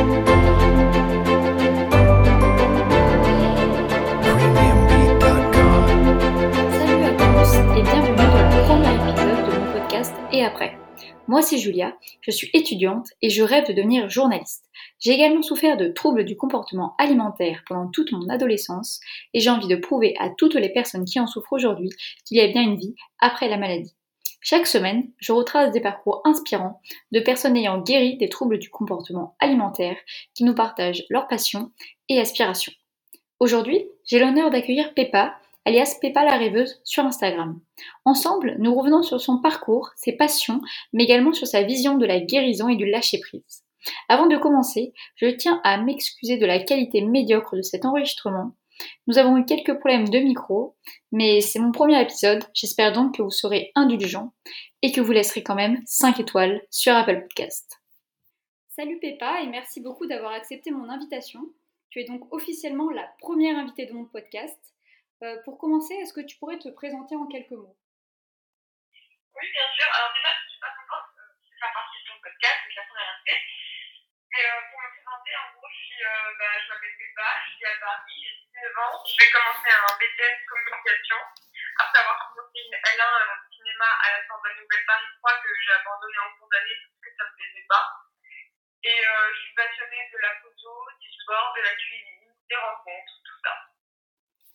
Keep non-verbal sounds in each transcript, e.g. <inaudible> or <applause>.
Salut à tous et bienvenue dans le premier épisode de mon podcast Et après. Moi c'est Julia, je suis étudiante et je rêve de devenir journaliste. J'ai également souffert de troubles du comportement alimentaire pendant toute mon adolescence et j'ai envie de prouver à toutes les personnes qui en souffrent aujourd'hui qu'il y a bien une vie après la maladie. Chaque semaine, je retrace des parcours inspirants de personnes ayant guéri des troubles du comportement alimentaire qui nous partagent leurs passions et aspirations. Aujourd'hui, j'ai l'honneur d'accueillir Peppa, alias Peppa la rêveuse, sur Instagram. Ensemble, nous revenons sur son parcours, ses passions, mais également sur sa vision de la guérison et du lâcher-prise. Avant de commencer, je tiens à m'excuser de la qualité médiocre de cet enregistrement. Nous avons eu quelques problèmes de micro, mais c'est mon premier épisode, j'espère donc que vous serez indulgents et que vous laisserez quand même 5 étoiles sur Apple Podcast. Salut Peppa et merci beaucoup d'avoir accepté mon invitation. Tu es donc officiellement la première invitée de mon podcast. Euh, pour commencer, est-ce que tu pourrais te présenter en quelques mots? Oui, bien sûr. Alors déjà, je suis pas contente de faire partie de ton podcast, c'est la première aspect. Mais euh, en suis, euh, bah, je m'appelle je vis à Paris, j'ai 19 ans. Je vais commencer un BTS communication. Après avoir commencé une L1 euh, cinéma à la Sorbonne Nouvelle Paris 3 que j'ai abandonné en cours d'année parce que ça me plaisait pas. Et euh, je suis passionnée de la photo, du sport, de la cuisine, des rencontres, tout ça.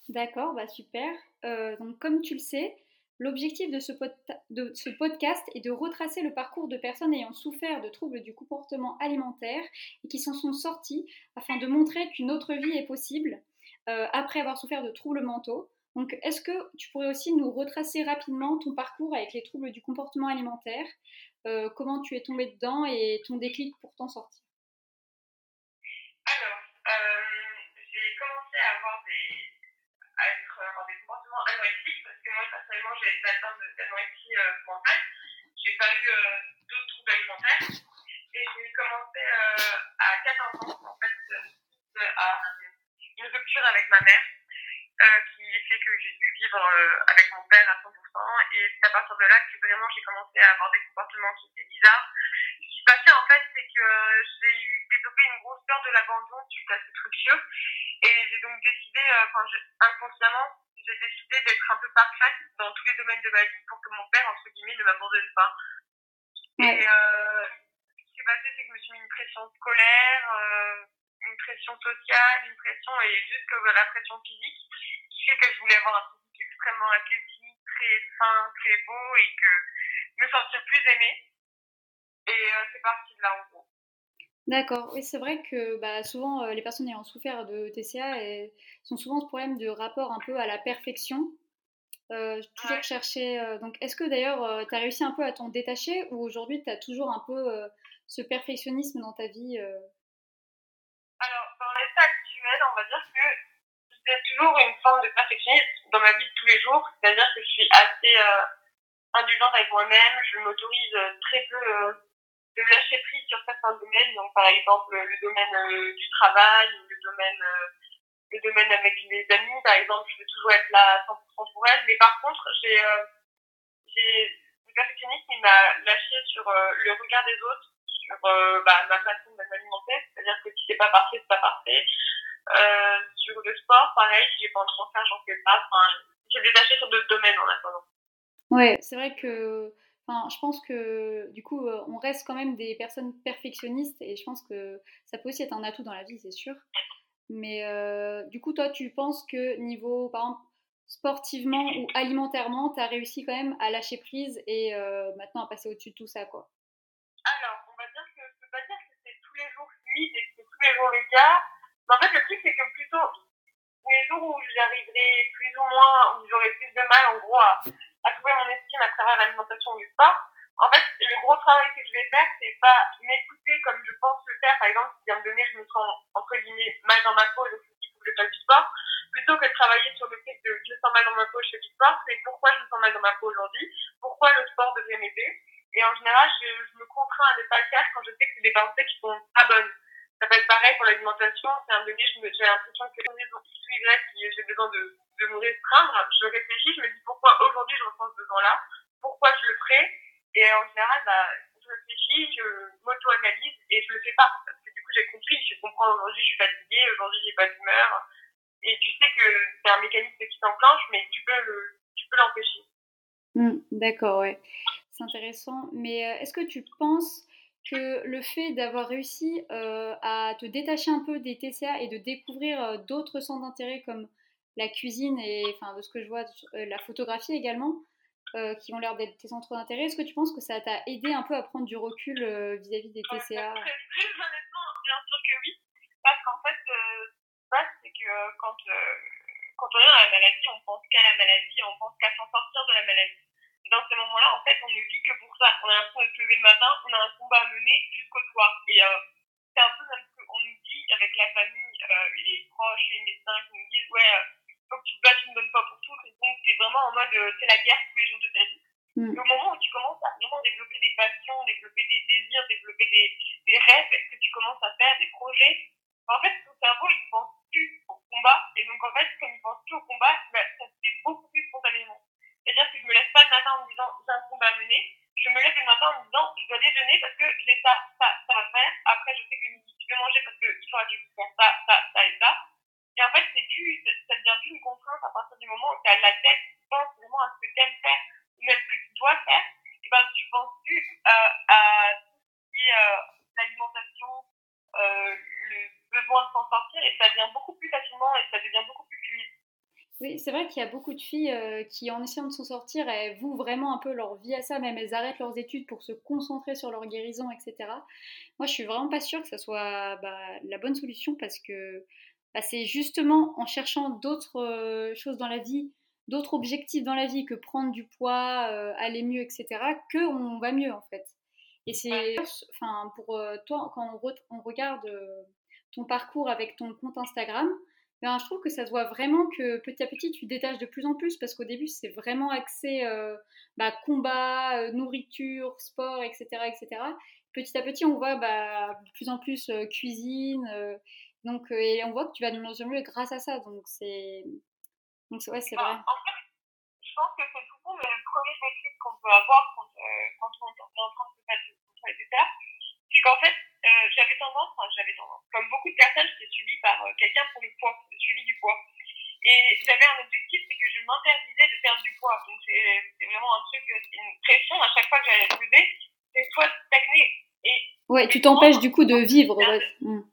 D'accord, bah super. Donc comme tu le sais, l'objectif de, ce podcast est de retracer le parcours de personnes ayant souffert de troubles du comportement alimentaire et qui s'en sont sorties afin de montrer qu'une autre vie est possible euh, après avoir souffert de troubles mentaux. Donc est-ce que tu pourrais aussi nous retracer rapidement ton parcours avec les troubles du comportement alimentaire, euh, comment tu es tombé dedans et ton déclic pour t'en sortir? Alors, euh, j'ai commencé à avoir des, à être, des comportements anorexiques parce moi, personnellement, j'ai été atteinte de- d'anorexie euh, mentale. J'ai pas eu euh, d'autres troubles alimentaires. Et j'ai commencé euh, à 14 ans, en fait, à une rupture avec ma mère qui fait que j'ai dû vivre avec mon père à 100%. Et c'est à partir de là que vraiment j'ai commencé à avoir des comportements qui étaient bizarres. Ce qui se passait en fait, c'est que euh, j'ai eu développé une grosse peur de l'abandon suite à cette rupture. Et j'ai donc décidé, euh, enfin, je- inconsciemment, j'ai décidé d'être un peu parfaite dans tous les domaines de ma vie pour que mon père, entre guillemets, ne m'abandonne pas. Ouais. Et euh, ce qui s'est passé, c'est que je me suis mis une pression scolaire, euh, une pression sociale, une pression et jusque la pression physique, qui fait que je voulais avoir un physique extrêmement athlétique, très fin, très beau et que me sentir plus aimée. Et euh, c'est parti de là en gros. D'accord, oui, c'est vrai que bah, souvent euh, les personnes ayant souffert de TCA elles sont souvent ce problème de rapport un peu à la perfection. Euh, toujours Ouais. chercher. euh, donc, est-ce que d'ailleurs tu as réussi un peu à t'en détacher ou aujourd'hui tu as toujours un peu euh, ce perfectionnisme dans ta vie euh? Alors, dans l'état actuel, on va dire que j'ai toujours une forme de perfectionnisme dans ma vie de tous les jours. C'est-à-dire que je suis assez euh, indulgente avec moi-même. Je m'autorise euh, très peu euh, de lâcher prise sur certains domaines. Donc, par exemple, le domaine euh, du travail, le domaine, euh, le domaine avec les amis, par exemple, je vais toujours être là à 100% pour elle. Mais par contre, j'ai, euh, j'ai, le perfectionnisme, il m'a lâché sur le regard des autres, sur bah, ma façon de m'alimenter. C'est-à-dire que si c'est pas parfait, c'est pas parfait. Euh, sur le sport, pareil, si j'ai pas envie d'en faire, j'en fais pas. Enfin, j'ai détaché sur d'autres domaines en attendant. Ouais, c'est vrai que. Enfin, je pense que du coup, euh, on reste quand même des personnes perfectionnistes et je pense que ça peut aussi être un atout dans la vie, c'est sûr. Mais euh, du coup, toi, tu penses que niveau, par exemple, sportivement ou alimentairement, tu as réussi quand même à lâcher prise et euh, maintenant à passer au-dessus de tout ça, quoi? Alors, on va dire que je peux pas dire que c'est tous les jours fluide et que c'est tous les jours le cas. Mais en fait, le truc, c'est que plutôt les jours où j'arriverai plus ou moins, où j'aurai plus de mal, en gros, à, à trouver mon estime à travers l'alimentation ou le sport, en fait, le gros travail que je vais faire, c'est pas m'écouter comme je pense le faire. Par exemple, si à un moment donné, je me sens, entre guillemets, mal dans ma peau donc je me dis, faut du sport, plutôt que de travailler sur le fait que je me sens mal dans ma peau, je fais du sport, c'est pourquoi je me sens mal dans ma peau aujourd'hui, pourquoi le sport devrait m'aider. Et en général, je, me contrains à ne pas le faire quand je sais que c'est des pensées qui sont pas bonnes. Ça peut être pareil pour l'alimentation. C'est un donné, j'ai l'impression que les Y, j'ai besoin de, de me restreindre. Je réfléchis, je me dis pourquoi aujourd'hui je ressens ce besoin-là, pourquoi je le ferai. Et en général, bah, je réfléchis, je m'auto-analyse et je le fais pas. Parce que du coup, j'ai compris aujourd'hui je suis fatiguée, aujourd'hui j'ai pas d'humeur. Et tu sais que c'est un mécanisme qui s'enclenche, mais tu peux le, tu peux l'empêcher. Mmh, d'accord, ouais. C'est intéressant. Mais est-ce que tu penses que le fait d'avoir réussi à te détacher un peu des TCA et de découvrir d'autres centres d'intérêt comme la cuisine et enfin de ce que je vois la photographie également qui ont l'air d'être tes centres d'intérêt est-ce que tu penses que ça t'a aidé un peu à prendre du recul vis-à-vis des TCA très, honnêtement bien sûr que oui parce qu'en fait ce qui se passe c'est que quand quand on est dans la maladie on pense qu'à la maladie on pense qu'à s'en sortir de la maladie dans ces moments-là, en fait, on ne vit que pour ça. On a l'impression de se lever le matin, on a un combat à mener jusqu'au soir. Et euh, c'est un peu même ce qu'on nous dit avec la famille, euh, les proches, les médecins qui nous disent Ouais, que tu te battes une bonne fois pour toutes. Et donc, c'est vraiment en mode euh, c'est la guerre tous les jours de ta vie. Mm. au moment où tu commences à vraiment développer des passions, développer des désirs, développer des, des rêves, que tu commences à faire des projets, en fait, ton cerveau, il pense plus au combat. Et donc, en fait, comme il pense plus au combat, bah, ça se fait beaucoup plus spontanément. C'est-à-dire que je me laisse pas le matin en me disant j'ai un combat à mener. Je me lève le matin en me disant je dois déjeuner parce que j'ai ça, ça, ça à faire. Après, je sais que midi, je vais manger parce qu'il faudra que je fasse ça, ça, ça et ça. Et en fait, c'est plus, ça devient plus une contrainte à partir du moment où tu as la tête, tu penses vraiment à ce que tu aimes faire ou même ce que tu dois faire. Et ben, tu penses plus euh, à qui euh, l'alimentation, euh, le besoin de s'en sortir et ça vient beaucoup plus facilement et ça devient beaucoup plus fluide. Oui, c'est vrai qu'il y a beaucoup de filles euh, qui, en essayant de s'en sortir, elles vouent vraiment un peu leur vie à ça, même elles arrêtent leurs études pour se concentrer sur leur guérison, etc. Moi, je suis vraiment pas sûre que ça soit bah, la bonne solution parce que bah, c'est justement en cherchant d'autres euh, choses dans la vie, d'autres objectifs dans la vie que prendre du poids, euh, aller mieux, etc., que on va mieux en fait. Et c'est, enfin, pour toi, quand on, on regarde ton parcours avec ton compte Instagram, ben, je trouve que ça se voit vraiment que petit à petit, tu détaches de plus en plus parce qu'au début, c'est vraiment axé euh, bah, combat, euh, nourriture, sport, etc., etc. Petit à petit, on voit bah, de plus en plus euh, cuisine. Donc, et on voit que tu vas de mieux en mieux grâce à ça. Donc, c'est donc, ouais, c'est vrai. En fait, je pense que c'est tout bon, mais le premier déclic qu'on peut avoir quand, quand on est en train de se faire des c'est qu'en fait, euh, j'avais tendance, j'avais tendance, comme beaucoup de personnes, j'étais suivie par quelqu'un pour le poids, le suivi du poids. Et j'avais un objectif, c'est que je m'interdisais de perdre du poids. Donc c'est vraiment un truc, c'est une pression à chaque fois que j'allais lever, c'est soit stagner et. Ouais, tu t'empêches du coup de vivre. Mm.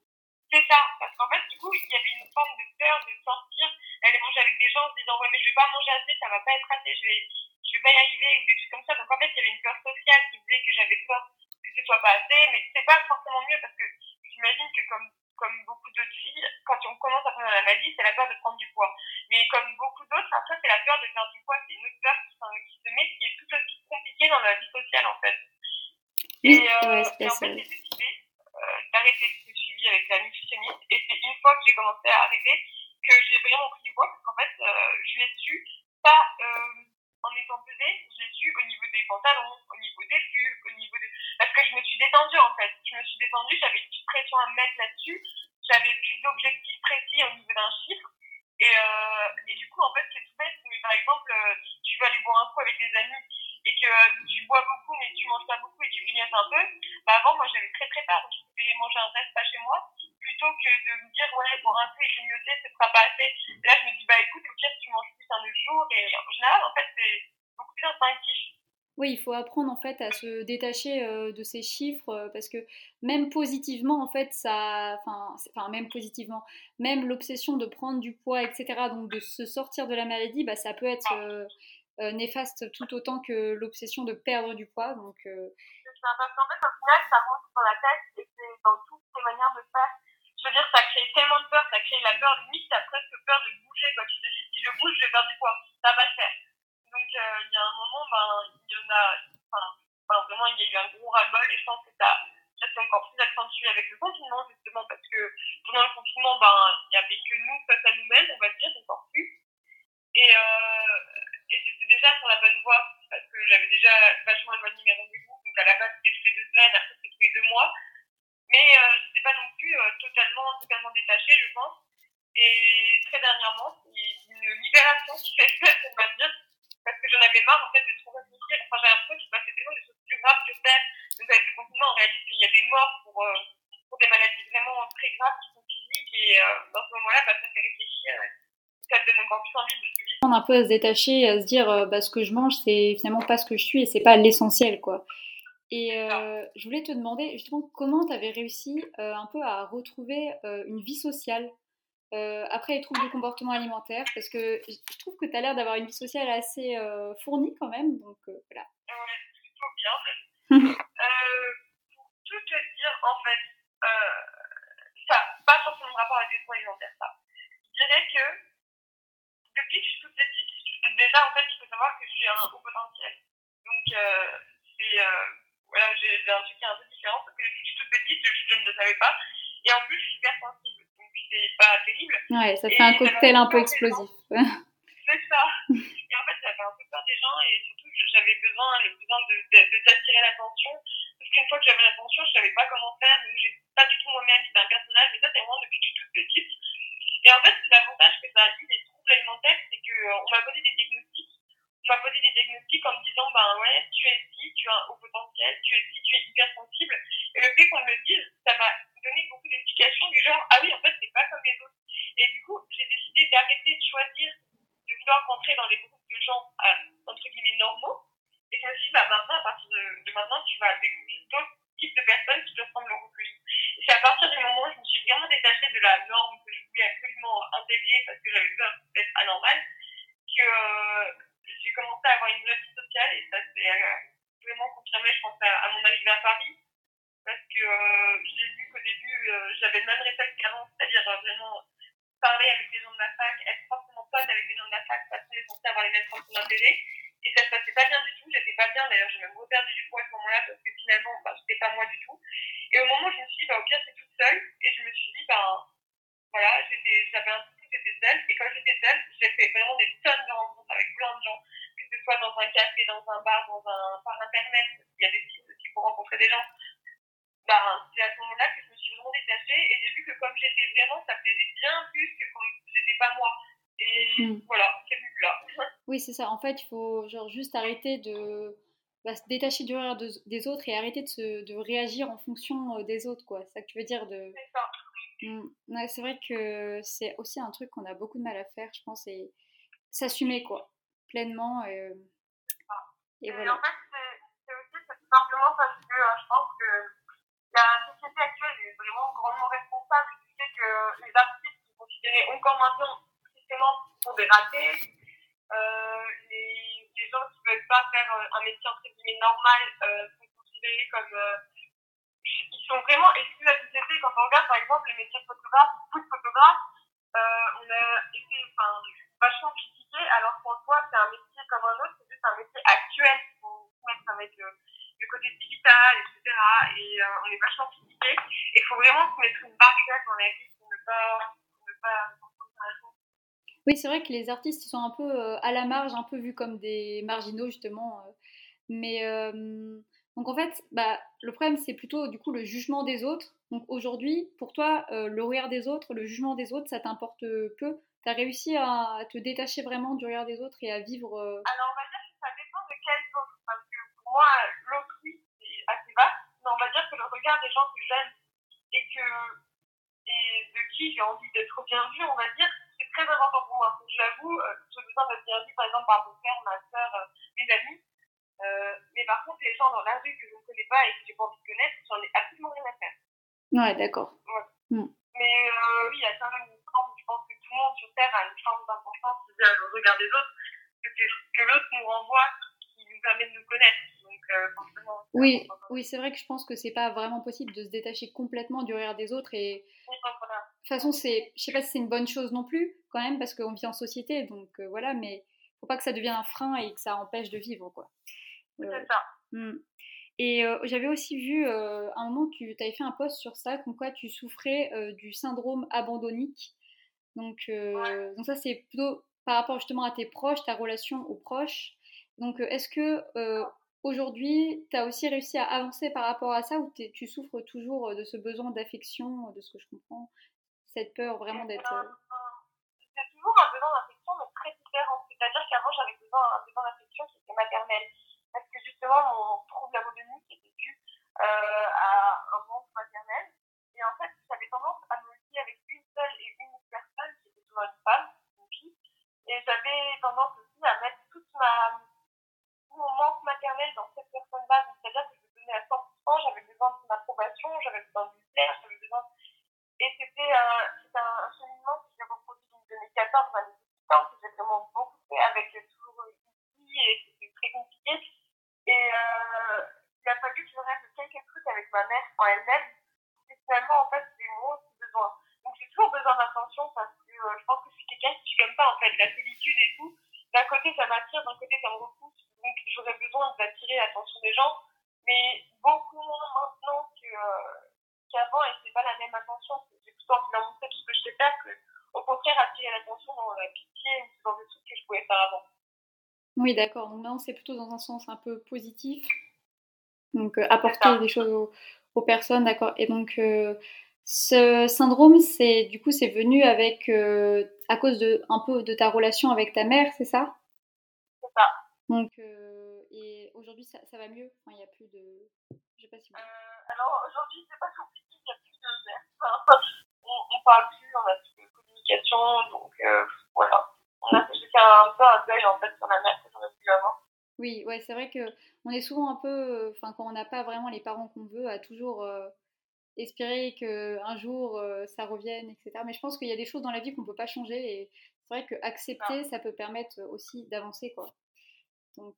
C'est ça, parce qu'en fait, du coup, il y avait une forme de peur de sortir, d'aller manger avec des gens en se disant, ouais, mais je vais pas manger assez, ça va pas être assez, je vais, je vais pas y arriver, ou des trucs comme ça. Donc en fait, il y avait une peur sociale qui disait que j'avais peur ce soit pas assez, mais c'est pas forcément mieux parce que j'imagine que comme, comme beaucoup d'autres filles, quand on commence à prendre la maladie, c'est la peur de prendre du poids. Mais comme beaucoup d'autres, après, c'est la peur de perdre du poids, c'est une autre peur qui, qui, se met, qui est tout aussi compliquée dans la vie sociale en fait. Et, euh, et en fait, j'ai décidé euh, d'arrêter ce suivi avec la nutritionniste. Et c'est une fois que j'ai commencé à arrêter que j'ai vraiment pris du poids, parce qu'en fait, euh, je l'ai su, pas euh, en étant pesée, je l'ai su au niveau des pantalons, au niveau des pulls, au niveau de... Parce que je me suis détendue en fait. Je me suis détendue, j'avais une pression à me mettre là-dessus, j'avais plus d'objectifs précis au niveau d'un chiffre. Et, euh, et du coup, en fait, c'est tout bête, mais par exemple, euh, tu vas aller boire un coup avec des amis et que tu bois beaucoup, mais tu manges pas beaucoup et tu grignotes un peu, bah avant, moi, j'avais très très peur, donc je pouvais manger un repas chez moi, plutôt que de me dire, ouais, boire un coup et grignoter, ce sera pas assez. Là, je me dis, bah écoute, au pire, tu manges plus un autre jour, et en général, en fait, c'est beaucoup plus instinctif. Oui, il faut apprendre en fait à se détacher euh, de ces chiffres euh, parce que même positivement en fait ça, enfin même positivement, même l'obsession de prendre du poids etc. Donc de se sortir de la maladie, bah, ça peut être euh, néfaste tout autant que l'obsession de perdre du poids. Donc qu'en fait au final ça monte dans la tête et c'est dans toutes les manières de faire. Je veux dire ça crée tellement de peur, ça crée la peur limite, t'as presque peur de bouger quand tu te dis si je bouge je vais perdre du poids, ça va le faire. Donc, euh, il y a un moment, ben, il y en a, enfin, vraiment, il y a eu un gros ras-le-bol et je pense que ça, s'est encore plus accentué avec le confinement, justement, parce que pendant le confinement, ben, il n'y avait que nous face à nous-mêmes, on va dire, encore plus. Et, euh, et j'étais déjà sur la bonne voie, parce que j'avais déjà vachement éloigné mes rendez-vous. Donc, à la base, c'était toutes les deux semaines, après, c'était tous les deux mois. Mais euh, je n'étais pas non plus euh, totalement, totalement détachée, je pense. Et très dernièrement, c'est une libération qui s'est faite, on va dire, parce que j'en avais marre en fait de trop réfléchir. Enfin, j'ai l'impression qu'il se passait tellement des choses plus graves que ça. Donc avec le confinement, on réalise qu'il y a des morts pour, euh, pour des maladies vraiment très graves qui sont physiques Et dans ce moment-là, bah, ça fait réfléchir. Ça te donne encore plus envie un peu à se détacher, à se dire bah, ce que je mange, c'est finalement pas ce que je suis et c'est pas l'essentiel, quoi. Et je voulais te demander justement comment tu avais réussi un peu à retrouver une vie sociale après les troubles du comportement alimentaire, parce que je trouve que tu as l'air d'avoir une vie sociale assez fournie quand même, donc voilà. Ouais, plutôt bien même. pour tout te dire, en fait, ça pas forcément de rapport à des troubles alimentaires, ça. Je dirais que depuis que je suis toute petite, déjà en fait, il faut savoir que je suis un haut potentiel. Donc, c'est voilà, j'ai un truc qui est un peu différent parce que depuis que je suis toute petite, je, ne le savais pas. Et en plus, je suis hyper sensible, donc c'est pas terrible. Ouais, ça fait un cocktail un peu explosif. <laughs> C'est ça. Et en fait, j'avais un peu peur des gens et surtout, j'avais besoin, le besoin de, de, de t'attirer l'attention. Parce qu'une fois que j'avais l'attention, je savais pas comment faire, donc j'ai pas du tout moi-même, c'était un personnage, mais ça, c'est vraiment depuis que je suis toute petite. Et en fait, l'avantage que ça a eu, les troubles alimentaires, c'est qu'on m'a posé des diagnostics m'a posé des diagnostics en me disant ben ouais tu es ici tu as un haut potentiel tu es ici tu es hypersensible. Et le fait qu'on me dise ça m'a donné beaucoup d'explications du genre ah oui en fait c'est pas comme les autres. Et du coup j'ai décidé d'arrêter de choisir de vouloir rentrer dans les groupes de gens entre guillemets normaux. Et je me suis dit bah maintenant à partir de, de maintenant tu vas découvrir d'autres types de personnes qui te ressemblent beaucoup plus. Et c'est à partir du moment où je me suis vraiment détachée de la norme que je voulais absolument intégrer parce que j'avais peur d'être anormale que euh, j'ai commencé à avoir une vraie vie sociale et ça s'est euh, vraiment confirmé, je pense, à, mon arrivée à Paris. Parce que euh, j'ai vu qu'au début, euh, j'avais le même réflexe qu'avant, c'est-à-dire vraiment parler avec les gens de ma fac, être forcément pote avec les gens de la fac parce qu'on est censé avoir les mêmes centres d'intérêt. Et ça se passait pas bien du tout, j'étais pas bien, d'ailleurs j'ai même reperdu du poids à ce moment-là parce que finalement, bah, c'était pas moi du tout. Et au moment où je me suis dit, bah, au pire, c'est toute seule, et je me suis dit, bah, voilà, j'avais un j'étais seule. Et quand j'étais seule, j'ai fait vraiment des tonnes de rencontres avec plein de gens, que ce soit dans un café, dans un bar, dans un, par internet, il y a des sites aussi pour rencontrer des gens. Ben, c'est à ce moment-là que je me suis vraiment détachée et j'ai vu que comme j'étais vraiment, ça plaisait bien plus que quand j'étais pas moi. Et hmm. voilà, c'est vu là. <laughs> Oui, c'est ça. En fait, il faut genre juste arrêter de bah, se détacher du regard des autres et arrêter de, se, de réagir en fonction euh, des autres, quoi. C'est ça que tu veux dire de... C'est ça. Mmh. c'est vrai que c'est aussi un truc qu'on a beaucoup de mal à faire, je pense, et s'assumer, quoi, pleinement. Et, et, voilà. en fait, c'est aussi simplement parce que euh, je pense que la société actuelle est vraiment grandement responsable du fait que les artistes sont considérés encore maintenant justement pour des ratés. Euh, les, les, gens qui ne veulent pas faire euh, un métier entre guillemets normal euh, sont considérés comme ils sont vraiment exclus de la société. Quand on regarde, par exemple, les métiers de photographe, beaucoup de photographes, euh, on a été enfin, vachement critiqués, alors qu'en soi, c'est un métier comme un autre, c'est juste un métier actuel. On mettre avec le, le côté digital, etc. Et euh, on est vachement critiqués. Il faut vraiment se mettre une barrière dans la vie pour ne pas. Pour ne pas oui, c'est vrai que les artistes sont un peu euh, à la marge, un peu vus comme des marginaux, justement. mais donc en fait, bah, le problème c'est plutôt du coup le jugement des autres. Donc aujourd'hui, pour toi, euh, le regard des autres, le jugement des autres, ça t'importe peu. Tu as réussi à, te détacher vraiment du regard des autres et à vivre. Euh, Alors on va dire que ça dépend de quels autres. Parce que pour moi, l'autrui c'est assez vaste. Mais on va dire que le regard des gens que j'aime et, que, et de qui j'ai envie d'être bien vu, on va dire, c'est très important pour moi. J'avoue, euh, j'ai besoin d'être bien vu par exemple par mon père, ma soeur, mes amis. Euh, mais par contre, les gens dans la rue que je ne connais pas et que j'ai pas envie de connaître, j'en ai absolument rien à faire. Ouais, d'accord. Ouais. Hmm. Mais euh, oui, il y a quand même je sur Terre a une forme d'importance via le regard des autres, que c'est ce que l'autre nous renvoie qui nous permet de nous connaître. Donc, euh, forcément, oui, oui c'est vrai que je pense que c'est pas vraiment possible de se détacher complètement du regard des autres et. Oui, voilà. De toute façon, c'est, je sais pas si c'est une bonne chose non plus, quand même, parce qu'on vit en société, donc euh, voilà, mais faut pas que ça devienne un frein et que ça empêche de vivre, quoi. C'est ça. Hmm. Et euh, j'avais aussi vu euh, un moment, tu avais fait un post sur ça, comme quoi tu souffrais euh, du syndrome abandonnique. Donc, donc ça, c'est plutôt par rapport justement à tes proches, ta relation aux proches. Donc, est-ce que aujourd'hui, tu as aussi réussi à avancer par rapport à ça ou tu souffres toujours de ce besoin d'affection, de ce que je comprends, cette peur vraiment d'être... C'est toujours un besoin d'affection, mais très différent. C'est-à-dire qu'avant, j'avais besoin, un besoin d'affection qui était maternel parce que justement, mon trouble abandonnique était dû euh, à no Maintenant, c'est plutôt dans un sens un peu positif. Donc, euh, apporter des choses aux, personnes, d'accord. Et donc, euh, ce syndrome, c'est du coup, c'est venu avec, à cause de un peu de ta relation avec ta mère, c'est ça? C'est ça. Donc, aujourd'hui, ça, ça, va mieux? Enfin, Il n'y a plus de. Je sais pas si euh, alors, aujourd'hui, c'est pas compliqué, il n'y a plus de. on, on parle plus, on a plus de communication, donc euh, voilà. On a fait un peu un deuil en fait sur la mère que j'aurais pu avoir. Oui, ouais, c'est vrai que on est souvent un peu, enfin quand on n'a pas vraiment les parents qu'on veut, à toujours euh, espérer que un jour euh, ça revienne, etc. Mais je pense qu'il y a des choses dans la vie qu'on peut pas changer et c'est vrai que accepter, ça peut permettre aussi d'avancer, quoi. Donc,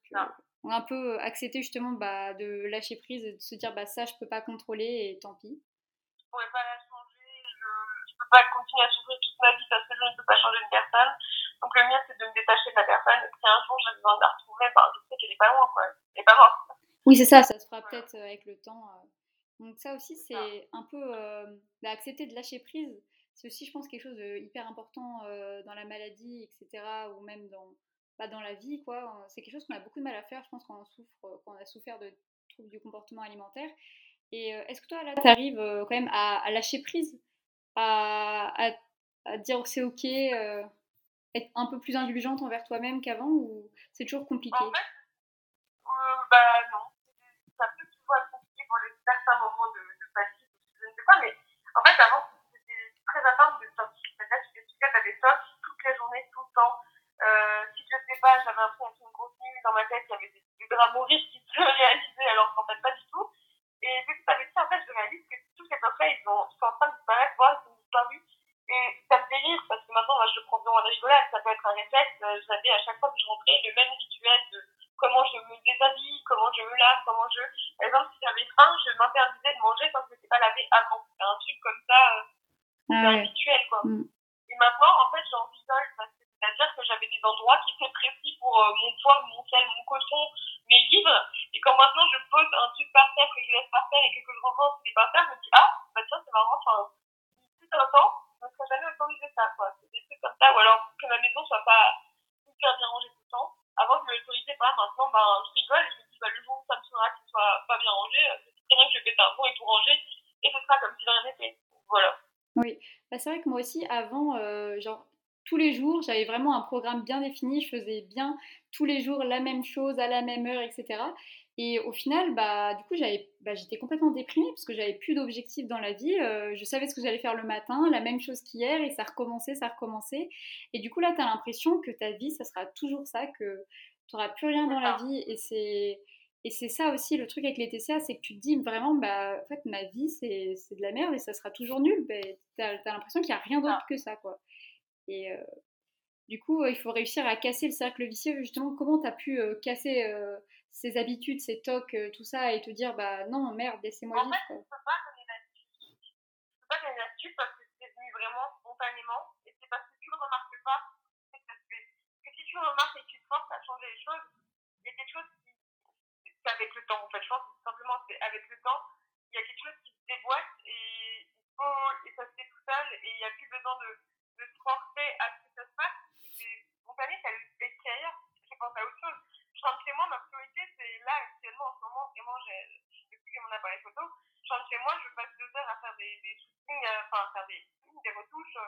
on a un peu accepté justement bah, de lâcher prise et de se dire bah ça je peux pas contrôler et tant pis. Je pourrais pas la changer, je, je peux pas continuer à souffrir toute ma vie parce que je ne peux pas changer une personne. Donc le mien c'est de me détacher de la personne et si un jour j'ai besoin de la retrouver, bah, je sais qu'elle est pas loin quoi, elle est pas morte. Oui c'est ça, ça se fera peut-être euh, avec le temps. Euh. Donc ça aussi c'est un peu euh, bah, accepter de lâcher prise. C'est aussi je pense quelque chose de hyper important dans la maladie etc. ou même dans pas dans la vie, quoi. C'est quelque chose qu'on a beaucoup de mal à faire, je pense, quand on souffre, quand on a souffert de troubles du comportement alimentaire. Et euh, est-ce que toi, là, tu arrives euh, quand même à, lâcher prise, à, à, dire c'est ok, euh, être un peu plus indulgente envers toi-même qu'avant, ou c'est toujours compliqué En fait, bah non. Ça peut toujours être compliqué pour les certains moments de, de fatigue, je ne sais pas, mais en fait, avant, c'était très important de sortir. C'est-à-dire que tu fais des tops toutes les journées, tout le temps. Euh, si je ne sais pas, j'avais l'impression une grosse nuit dans ma tête, il y avait des, des drames horribles qui se réalisaient alors qu'en fait pas du tout. Et petit à petit, en fait, je réalise que tous ces trucs-là, ils, sont en train de disparaître, voire ils sont disparus. Et ça me fait rire parce que maintenant, moi, je le prends vraiment à la rigolade, ça peut être un réflexe. Euh, j'avais à chaque fois que je rentrais le même rituel de comment je me déshabille, comment je me lave, comment je. Par exemple, si j'avais faim, je m'interdisais de manger quand je ne m'étais pas lavé avant. C'est un truc comme ça, euh, ah un rituel, quoi. Mm. Et maintenant, en fait, j'en rigole parce que c'est-à-dire que j'avais des endroits qui étaient précis pour euh, mon poids, mon sel, mon coton, mes livres. Et quand maintenant je pose un truc par terre, que je laisse par terre et que, je renvoie c'est par terre, je me dis, ah, bah tiens, c'est marrant, enfin, tout un temps, ne serais jamais autorisé ça, quoi. C'est des trucs comme ça. Ou alors que ma maison soit pas hyper bien rangée tout le temps. Avant, je ne l'autorisais pas. Maintenant, ben, je rigole je me dis, bah, le jour où ça me saura qu'il soit pas bien rangé, c'est bien que je vais péter un pont et tout ranger. Et ce sera comme si de rien n'était. Voilà. Oui, bah, c'est vrai que moi aussi, avant, euh, genre, tous les jours, j'avais vraiment un programme bien défini, je faisais bien tous les jours la même chose à la même heure, etc. Et au final, bah, du coup, j'avais, bah, j'étais complètement déprimée parce que j'avais plus d'objectifs dans la vie. Euh, je savais ce que j'allais faire le matin, la même chose qu'hier, et ça recommençait, ça recommençait. Et du coup, là, tu as l'impression que ta vie, ça sera toujours ça, que tu n'auras plus rien dans la vie. Et c'est, et c'est ça aussi le truc avec les TCA, c'est que tu te dis vraiment, bah, en fait, ma vie, c'est, c'est de la merde et ça sera toujours nul. Bah, tu as, l'impression qu'il n'y a rien d'autre que ça, quoi. Et euh, du coup, il faut réussir à casser le cercle vicieux. Justement, comment tu as pu euh, casser euh, ces habitudes, ces tocs, tout ça, et te dire, bah non, merde, laissez-moi vivre. En fait, je ne peux pas donner d'astuce. Je ne peux pas donner d'astuce parce que c'est venu vraiment spontanément. Et c'est parce que tu ne le remarques pas que ça se fait. Que si tu remarques et que tu te forces à changer les choses, il y a quelque chose qui. C'est avec le temps, en fait. Je pense que simplement, c'est avec le temps, il y a quelque chose qui se déboîte et, il faut, et ça se fait tout seul et il n'y a plus besoin de de se forcer à ce que ça se passe, c'est spontané, ça le ailleurs. Je pense à autre chose. Chez moi, ma priorité, c'est là, actuellement, en ce moment, vraiment, j'ai mon appareil photo, je rentre chez moi, je passe deux heures à faire des, des shootings, euh, enfin, à faire des, des retouches.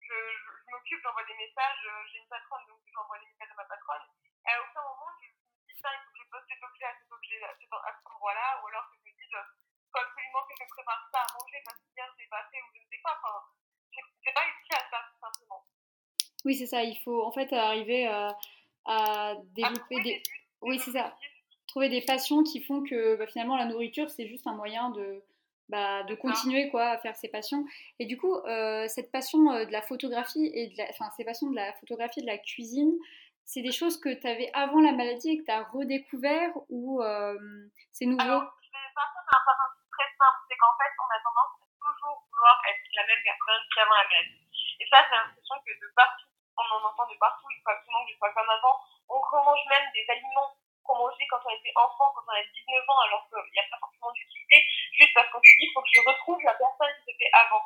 Je, je, m'occupe, j'envoie des messages, euh, j'ai une patronne, donc j'envoie des messages à ma patronne. Et à aucun moment, je me dis, ça, il faut que je poste cet objet à cet objet, à cet, à cet endroit-là, ou alors que je me dise, il faut absolument que je prépare ça à manger parce que hier, j'ai pas fait, ou je ne sais pas. Enfin, j'ai pas réussi à ça, tout simplement. Oui, c'est ça. Il faut en fait arriver à, à développer des. Oui, c'est ça. Trouver des passions qui font que bah, finalement la nourriture, c'est juste un moyen de, bah, de continuer quoi à faire ses passions. Et du coup, cette passion de la photographie et de la, enfin, ces passions de la photographie et de la cuisine, c'est des choses que tu avais avant la maladie et que tu as redécouvert ou c'est nouveau? Alors, je vais partir d'un principe très simple, c'est qu'en fait, on a tendance à toujours vouloir être la même personne qu'avant la maladie. Et ça, j'ai l'impression que de partout, on en entend de partout, il faut absolument que je sois comme avant. On remange même des aliments qu'on mangeait quand on était enfant, quand on avait 19 ans, alors qu'il n'y a pas forcément d'utilité, juste parce qu'on se dit qu'il faut que je retrouve la personne qui c'était avant.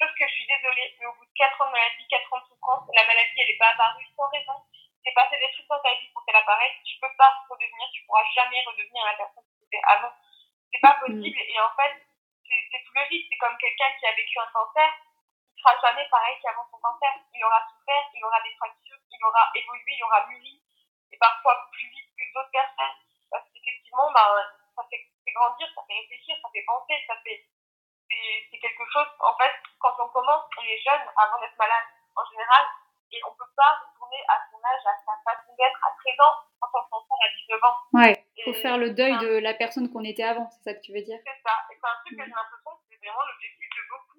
Sauf que je suis désolée, mais au bout de 4 ans de maladie, 4 ans de souffrance, la maladie, elle n'est pas apparue sans raison. C'est passé des trucs dans ta vie pour qu'elle apparaisse. Tu peux pas redevenir, tu pourras jamais redevenir la personne qui c'était avant. C'est pas possible. Et en fait, c'est tout logique. C'est comme quelqu'un qui a vécu un cancer. Il sera jamais pareil qu'avant son cancer. Il aura souffert, il aura des fractures, il aura évolué, il aura mûri. Et parfois plus vite d'autres personnes. Parce qu'effectivement, bah, ça fait, grandir, ça fait réfléchir, ça fait penser, ça fait. C'est quelque chose, en fait, quand on commence, on est jeune avant d'être malade, en général, et on peut pas retourner à son âge, à sa façon d'être à 13 ans, quand on s'entend à 19 ans. Ouais, il faut faire le deuil de la personne qu'on était avant, c'est ça que tu veux dire? C'est ça, et c'est un truc que j'ai l'impression que c'est vraiment l'objectif de beaucoup,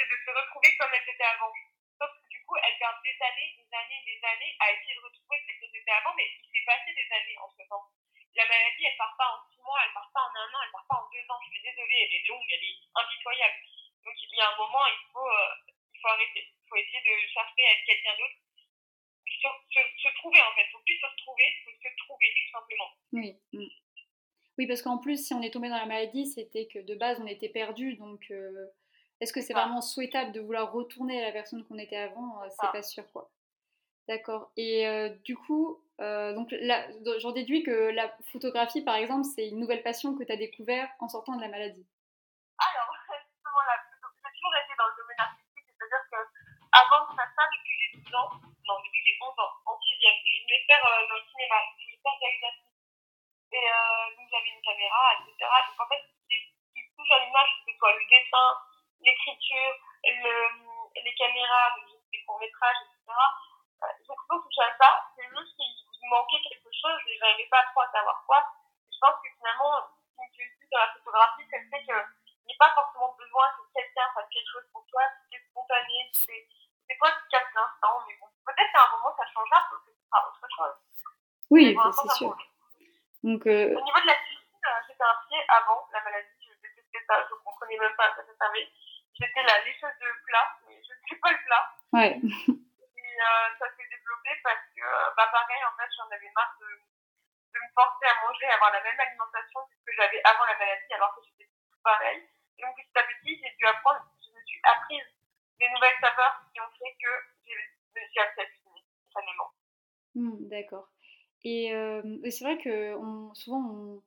c'est de se retrouver comme elles étaient avant. Sauf que du coup, elles perdent des années, des années, des années à essayer de retrouver ce qu'elles étaient avant, mais il s'est passé des années entre temps. La maladie, elle part pas en six mois, elle part pas en un an, elle part pas en deux ans. Je suis désolée, elle est longue, elle est impitoyable. Donc il y a un moment, il faut, euh, il faut arrêter. Il faut essayer de chercher à être quelqu'un d'autre. Se, trouver en fait. Il faut plus se retrouver, il faut se trouver tout simplement. Oui. Oui, parce qu'en plus, si on est tombé dans la maladie, c'était que de base, on était perdu. Donc, euh, est-ce que c'est vraiment souhaitable de vouloir retourner à la personne qu'on était avant euh, C'est pas sûr, quoi. D'accord. Et euh, du coup, euh, donc j'en déduis que la photographie, par exemple, c'est une nouvelle passion que tu as découvert en sortant de la maladie. Alors, <laughs> justement, j'ai toujours été dans le domaine artistique, c'est-à-dire qu'avant de faire ça, depuis j'ai 12 ans, non, depuis j'ai 11 ans, en 6 je voulais faire dans le cinéma, je voulais faire réalisatrice. Et donc j'avais une caméra, etc. Donc en fait, ce qui touche à l'image, que ce soit le dessin, l'écriture, le, les caméras, les courts-métrages, etc. Euh, j'ai toujours touché à ça. C'est juste qu'il manquait quelque chose et j'arrivais pas trop à savoir quoi. je pense que finalement, ce qui me plus dans la photographie, c'est le fait qu'il n'y a pas forcément besoin que quelqu'un fasse quelque chose pour toi. C'est spontané, c'est toi qui captes l'instant. Mais bon, peut-être qu'à un moment, ça changera parce que ce sera autre chose. Oui, c'est sûr. Donc, euh... Au niveau de la cuisine, euh, j'étais un pied avant la maladie. Je détestais ça. Je ne comprenais même pas à quoi ça servait. J'étais la lécheuse de plat, mais je ne fais pas le plat. Ouais. Et euh, ça s'est développé parce que, bah pareil, en fait, j'en avais marre de, de me forcer à manger, à avoir la même alimentation que j'avais avant la maladie, alors que j'étais tout pareil. Et donc, petit à petit, j'ai dû apprendre, je me suis apprise des nouvelles saveurs qui ont fait que je me suis cuisiner, spontanément. Mmh, D'accord. Et, euh, et c'est vrai que on, souvent, on,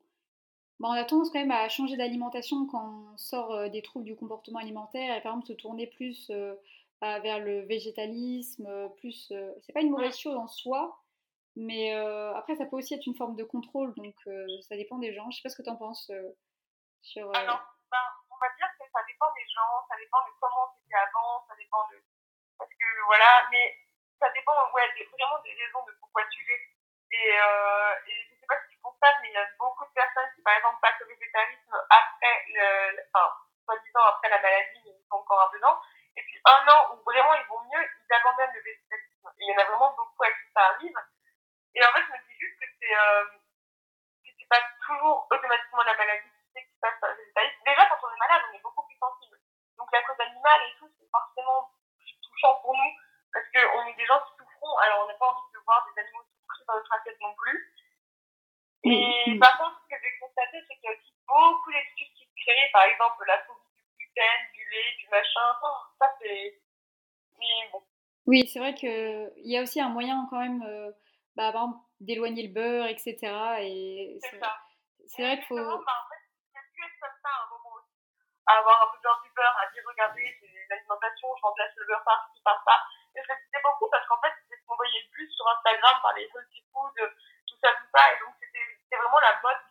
bah, on a tendance quand même à changer d'alimentation quand on sort euh, des troubles du comportement alimentaire et par exemple se tourner plus euh, bah, vers le végétalisme, euh, plus. c'est pas une mauvaise chose en soi, mais après ça peut aussi être une forme de contrôle, donc ça dépend des gens. Je sais pas ce que tu en penses sur. Alors, ben, on va dire que ça dépend des gens, ça dépend de comment c'était avant, ça dépend de. Parce que voilà, mais ça dépend ouais, vraiment des raisons de pourquoi tu l'es. Et, et personnes qui, par exemple, passent au végétarisme après, le, enfin, soi-disant après la maladie, mais ils sont encore un peu dedans. Et puis un an où vraiment ils vont mieux, ils abandonnent le végétarisme. Et il y en a vraiment beaucoup à qui ça arrive. Et en fait, je me dis juste que c'est euh, c'est pas toujours automatiquement la maladie qui fait qu'il passe le végétarisme. Déjà, quand on est malade, on est beaucoup plus sensible. Donc la cause animale et tout, c'est forcément plus touchant pour nous parce qu'on est des gens qui souffront. Alors on n'a pas envie de voir des animaux souffrir dans notre assiette non plus. Et par contre, ce que j'ai constaté, c'est qu'il y a aussi beaucoup d'excuses qui se créent, par exemple la phobie du gluten, du lait, du machin. ça, c'est. Mais bon. Oui, c'est vrai qu'il y a aussi un moyen quand même, euh, bah, d'éloigner le beurre, etc. Et c'est ça. C'est vrai qu'il faut. Bah, en fait, il y a pu être comme ça à un moment aussi. À avoir un peu beurre du beurre, à dire regardez, c'est l'alimentation, je remplace le beurre par ci, par ça. Et je disais beaucoup parce qu'en fait, c'est ce qu'on voyait le plus sur Instagram par les healthy food, tout ça, tout ça. Et donc, c'est vraiment la mode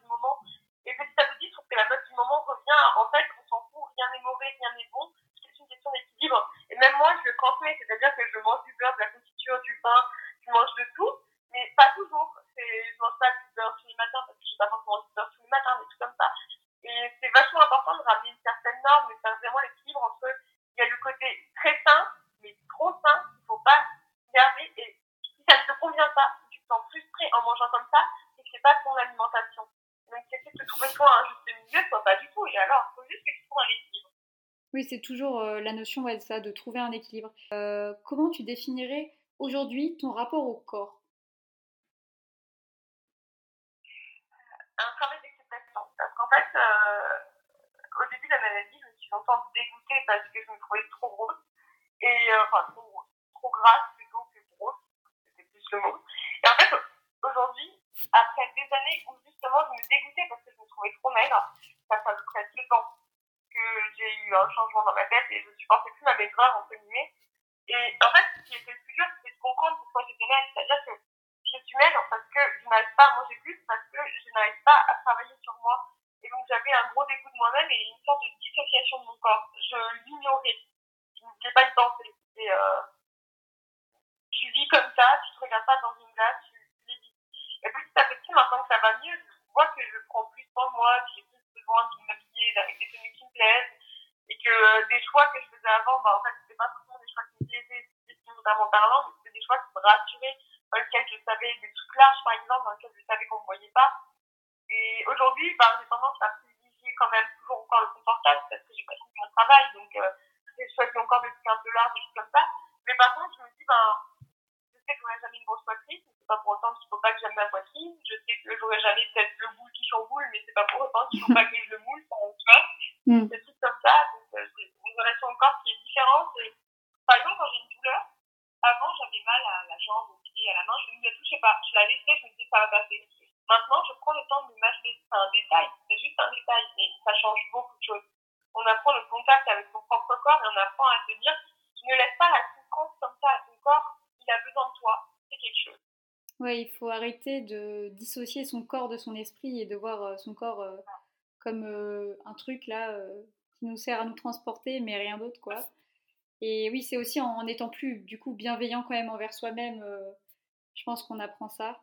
toujours euh, la notion ça, de trouver un équilibre. Euh, comment tu définirais aujourd'hui ton rapport au corps? Un travail d'acceptation. Parce qu'en fait, euh, au début de la maladie, je me suis longtemps dégoûtée parce que je me trouvais trop grosse. Et, enfin, trop, trop grasse plutôt que grosse. C'était plus le mot. Et en fait, aujourd'hui, après des années où justement je me dégoûtais parce que je me trouvais trop maigre, ça à peu près deux ans que j'ai un changement dans ma tête et je ne supportais plus ma maigreur, entre guillemets. Et en fait, ce qui était le plus dur, c'était de comprendre pourquoi j'étais maigre. C'est-à-dire que je suis maigre parce que je n'arrive pas à manger plus, parce que je n'arrive pas à travailler sur moi. Et donc j'avais un gros dégoût de moi-même et une sorte de dissociation de mon corps. Je l'ignorais. Je ne pas y penser. Et euh, tu vis comme ça, tu te regardes pas dans une bah, en fait, c'était pas forcément des choix qui me plaisaient, notamment parlant, mais c'était des choix qui me rassuraient, dans lesquels je savais des trucs larges, par exemple, dans lesquels je savais qu'on me voyait pas. Et aujourd'hui, bah, j'ai tendance à privilégier quand même toujours encore le confortable parce que j'ai pas fini mon travail, donc euh, j'ai choisi encore des trucs un peu larges, des trucs comme ça. Mais par contre, je me dis, ben, je sais que j'aurai jamais une grosse poitrine, c'est pas pour autant qu'il faut pas que j'aime ma poitrine. Je sais que j'aurai jamais peut-être le boule qui chamboule, mais c'est pas pour autant qu'il faut pas que je le moule, ça, tu vois. Mm. Des trucs comme ça, donc euh, j'ai une relation au corps qui est différente. Et, par exemple, quand j'ai une douleur, avant j'avais mal à la jambe, au pied, à la main, je ne me touchais pas. Je la laissais, je me disais ça va passer. Maintenant, je prends le temps de m'acheter. C'est un détail, c'est juste un détail, mais ça change beaucoup de choses. On apprend le contact avec son propre corps et on apprend à se dire, ne laisse pas la souffrance comme ça à ton corps, il a besoin de toi, c'est quelque chose. Ouais, il faut arrêter de dissocier son corps de son esprit et de voir euh, son corps euh, comme euh, un truc là qui nous sert à nous transporter, mais rien d'autre quoi. Et oui, c'est aussi en, en étant plus du coup bienveillant quand même envers soi-même. je pense qu'on apprend ça.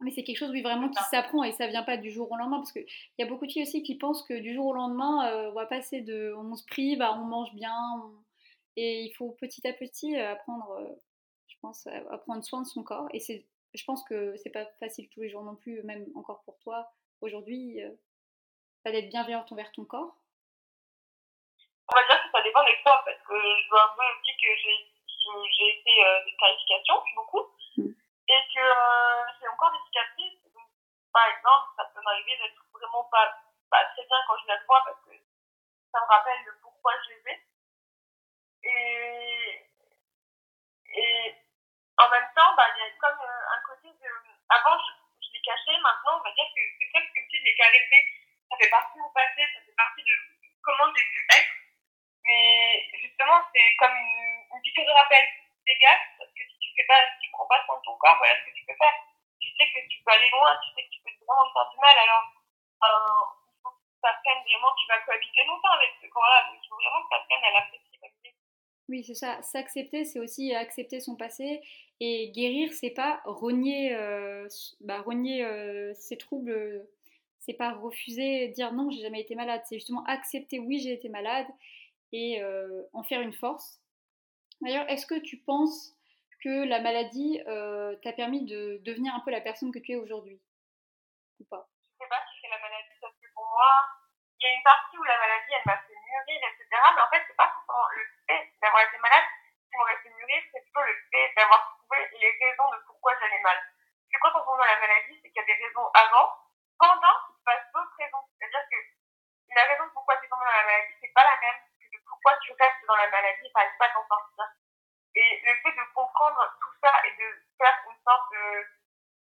Mais c'est quelque chose, oui, vraiment qui s'apprend et ça vient pas du jour au lendemain parce qu'il y a beaucoup de filles aussi qui pensent que du jour au lendemain, on va passer de. On se prive à on mange bien. on- Et il faut petit à petit apprendre, je pense, à prendre soin de son corps. Et c'est, je pense que c'est pas facile tous les jours non plus, même encore pour toi aujourd'hui, euh, pas d'être bienveillante envers ton corps. On va dire que ça dépend des fois, parce que je dois avouer aussi que j'ai fait euh, des tarifications, beaucoup, Mm. et que euh, j'ai encore des cicatrices. Donc, par exemple, ça peut m'arriver d'être vraiment pas, pas très bien quand je la vois, parce que ça me rappelle le pourquoi je les ai. Et, et en même temps, bah, il y a comme euh, un côté de... Avant, je, je les cachais, maintenant, on va dire que c'est presque comme si je les caressais. Ça fait partie de mon passé, ça fait partie de comment j'ai pu être. Mais justement, c'est comme une, une piqûre de rappel. Fais gaffe, parce que si tu fais pas, si tu prends pas soin de ton corps, voilà ce que tu peux faire. Tu sais que tu peux aller loin, tu sais que tu peux vraiment te faire du mal, alors euh, il faut que ça prenne vraiment, tu vas cohabiter longtemps avec ce corps-là, donc il faut vraiment que ça prenne à l'apprécier comme c'est. Oui, c'est ça. S'accepter, c'est aussi accepter son passé. Et guérir, c'est pas renier, euh, bah, renier euh, ses troubles. C'est pas refuser, dire non, j'ai jamais été malade. C'est justement accepter, oui, j'ai été malade et euh, en faire une force. D'ailleurs, est-ce que tu penses que la maladie t'a permis de devenir un peu la personne que tu es aujourd'hui Ou pas? Je sais pas si c'est la maladie, parce que pour moi, il y a une partie où la maladie, elle m'a fait mûrir, etc. Mais en fait, c'est pas forcément le d'avoir été malade qui m'aurait fait mûrir, c'est plutôt le fait d'avoir trouvé les raisons de pourquoi j'allais mal. Parce que quand on tombe dans la maladie, c'est qu'il y a des raisons avant, pendant, il se passe d'autres raisons. C'est-à-dire que la raison de pourquoi tu es tombé dans la maladie, c'est pas la même que de pourquoi tu restes dans la maladie et pas t'en sortir. Et le fait de comprendre tout ça et de faire une sorte de...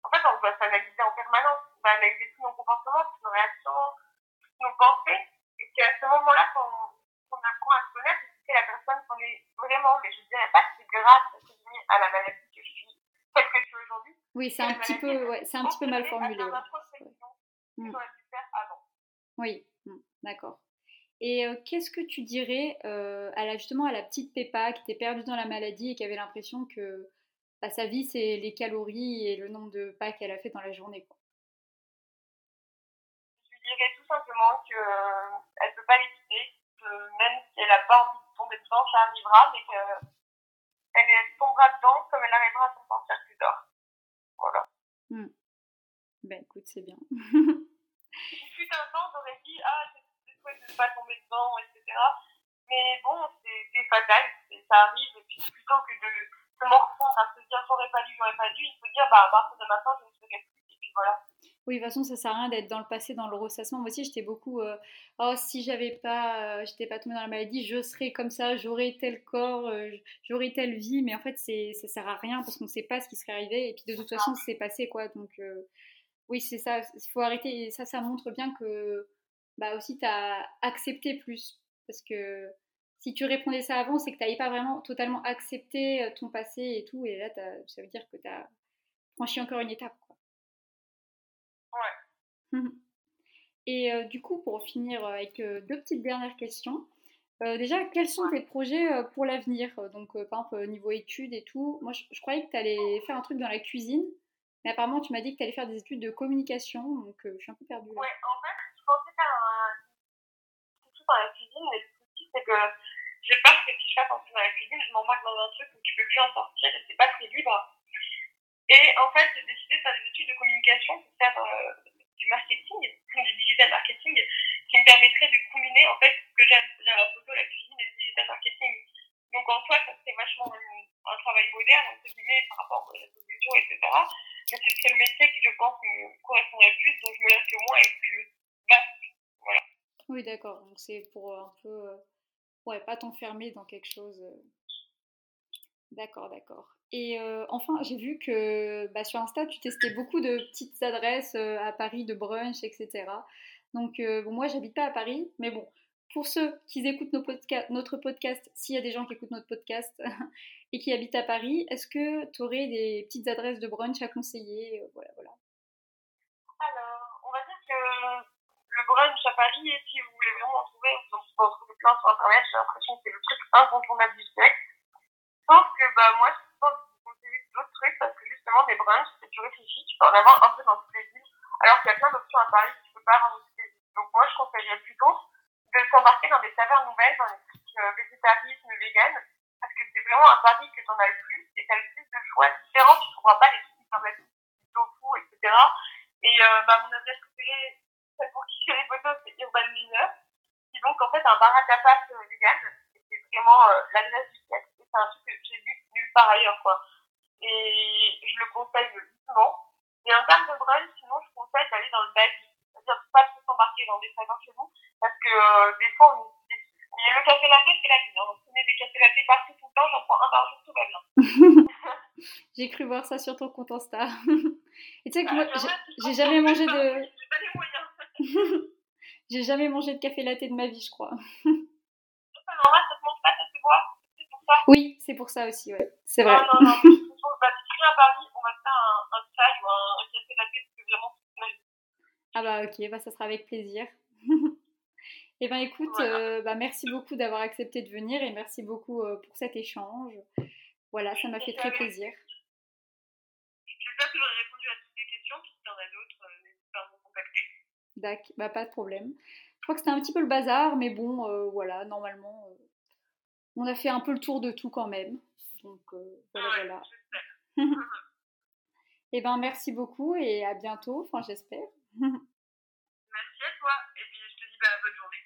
En fait, on doit s'analyser en permanence. On va analyser tous nos comportements, toutes nos réactions, toutes nos pensées. Et c'est à ce moment-là qu'on qu'on apprend à se connaître c'est la personne qu'on est vraiment. Mais je dirais pas c'est grâce à la maladie que je suis telle que je suis aujourd'hui. Oui, c'est un petit peu, ouais, c'est un petit peu mal formulé. ouais. Mm. Avant. Oui, mm, d'accord. Et euh, qu'est-ce que tu dirais euh, à la, justement à la petite Peppa qui était perdue dans la maladie et qui avait l'impression que bah, sa vie c'est les calories et le nombre de pas qu'elle a fait dans la journée quoi? Je lui dirais tout simplement qu'elle ne peut pas les quitter, pas envie de tomber dedans, ça arrivera, mais qu'elle elle tombera dedans comme elle arrivera à s'en sortir plus tard. Voilà. Hmm. Ben écoute, c'est bien. Il fut un temps, j'aurais dit, ah, c'est souhaite de ne pas tomber dedans, etc. Mais bon, c'est fatal, ça arrive, et puis plutôt que de se morfondre à se dire j'aurais pas dû, j'aurais pas dû, il faut dire, bah à partir de maintenant, je ne ferai plus, et puis voilà. Oui, de toute façon, ça sert à rien d'être dans le passé, dans le ressassement. Moi aussi, j'étais beaucoup. Euh, oh, si j'avais pas, euh, j'étais pas tombée dans la maladie, je serais comme ça, j'aurais tel corps, euh, j'aurais telle vie. Mais en fait, c'est, ça sert à rien parce qu'on ne sait pas ce qui serait arrivé. Et puis de toute façon, c'est passé quoi. Donc oui, c'est ça. Il faut arrêter. Et ça, ça montre bien que bah aussi, tu as accepté plus. Parce que si tu répondais ça avant, c'est que tu n'avais pas vraiment totalement accepté ton passé et tout. Et là, ça veut dire que tu franchi encore une étape. Et euh, du coup, pour finir avec euh, deux petites dernières questions. Euh, déjà, quels sont tes projets pour l'avenir? Donc, par exemple, niveau études et tout. Moi, je, croyais que tu allais faire un truc dans la cuisine. Mais apparemment, tu m'as dit que tu allais faire des études de communication. Donc, je suis un peu perdue. Ouais, en fait, je pensais faire un truc dans la cuisine. Mais le souci, c'est que j'ai peur que si je fasse un truc dans la cuisine, je m'embarque dans un truc où tu peux plus en sortir et c'est pas très libre. Et en fait, j'ai décidé de faire des études de communication pour faire du marketing, du digital marketing, qui me permettrait de combiner en fait ce que j'aime, c'est-à-dire la photo, la cuisine et le digital marketing. Donc en soi, ça serait vachement un, travail moderne, entre guillemets, par rapport aux réseaux sociaux, etc. Mais ce serait le métier qui, je pense, me correspondrait le plus, donc je me laisse le moins et le plus vaste. Voilà. Oui, d'accord. Donc c'est pour un peu. Euh, ouais, pas t'enfermer dans quelque chose. Euh. D'accord, d'accord. Et euh, enfin, j'ai vu que bah, sur Insta, tu testais beaucoup de petites adresses euh, à Paris, de brunch, etc. Donc, euh, bon, moi, j'habite pas à Paris, mais bon, pour ceux qui écoutent notre podcast, s'il y a des gens qui écoutent notre podcast <laughs> et qui habitent à Paris, est-ce que tu aurais des petites adresses de brunch à conseiller Voilà, voilà. Alors, on va dire que le brunch à Paris, si vous voulez vraiment en trouver, vous en trouvez plein sur Internet, j'ai l'impression que c'est le truc incontournable du siècle. Sauf que bah, moi, parce que justement, des brunchs, c'est tu réfléchis, tu peux en avoir un peu dans toutes les villes, alors qu'il y a plein d'options à Paris tu peux pas avoir dans toutes les villes. Donc moi, je conseillerais plutôt de s'embarquer dans des saveurs nouvelles, dans des trucs euh, végétarisme, vegan, parce que c'est vraiment à Paris que tu en as le plus et tu as le plus de choix différents, tu trouveras pas les trucs permettent du tofu, etc. Et euh, bah, mon adresse préférée, celle pour qui je les photos, c'est Urban Dinner, qui donc en fait un bar à tapas euh, vegan, c'est vraiment euh, l'adresse du siècle, et c'est un truc que j'ai vu nulle part ailleurs, quoi et je le conseille vivement. Et en termes de brunch, sinon, je conseille d'aller dans le basique. C'est-à-dire pas trop s'embarquer dans des salons chez vous, parce que euh, des fois, on est. Mais le café latte, c'est la vie. Hein. On prenez des cafés latte partout tout le temps, j'en prends un par jour, tout va bien. <laughs> j'ai cru voir ça sur ton compte Insta. <laughs> Et tu sais que moi, bah, j'ai jamais mangé de. J'ai pas les moyens. <laughs> j'ai jamais mangé de café latte de ma vie, je crois. Normal, ça te mange pas, ça se boit. C'est pour ça. Oui, c'est pour ça aussi, ouais. C'est vrai. Non, non, non. Bah, si tu viens à Paris, on va faire un, un chai ou un, un café latte, c'est vraiment Ah bah ok, bah, ça sera avec plaisir. <laughs> Eh ben écoute, euh, bah, merci beaucoup d'avoir accepté de venir et merci beaucoup euh, pour cet échange. Voilà, ça m'a fait très plaisir. J'espère que j'aurai répondu à toutes tes questions. Si tu en as d'autres, euh, n'hésite pas à me contacter. D'accord, bah, pas de problème. Je crois que c'était un petit peu le bazar, mais bon, voilà, normalement, on a fait un peu le tour de tout quand même. Donc voilà, voilà. <laughs> eh ben merci beaucoup et à bientôt, enfin j'espère. <laughs> merci à toi et puis je te dis bah, bonne journée.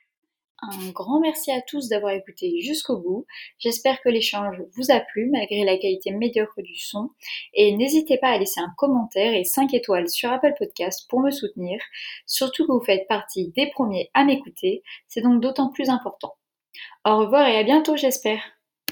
Un grand merci à tous d'avoir écouté jusqu'au bout. J'espère que l'échange vous a plu malgré la qualité médiocre du son. Et n'hésitez pas à laisser un commentaire et 5 étoiles sur Apple Podcast pour me soutenir. Surtout que vous faites partie des premiers à m'écouter. C'est donc d'autant plus important. Au revoir et à bientôt j'espère.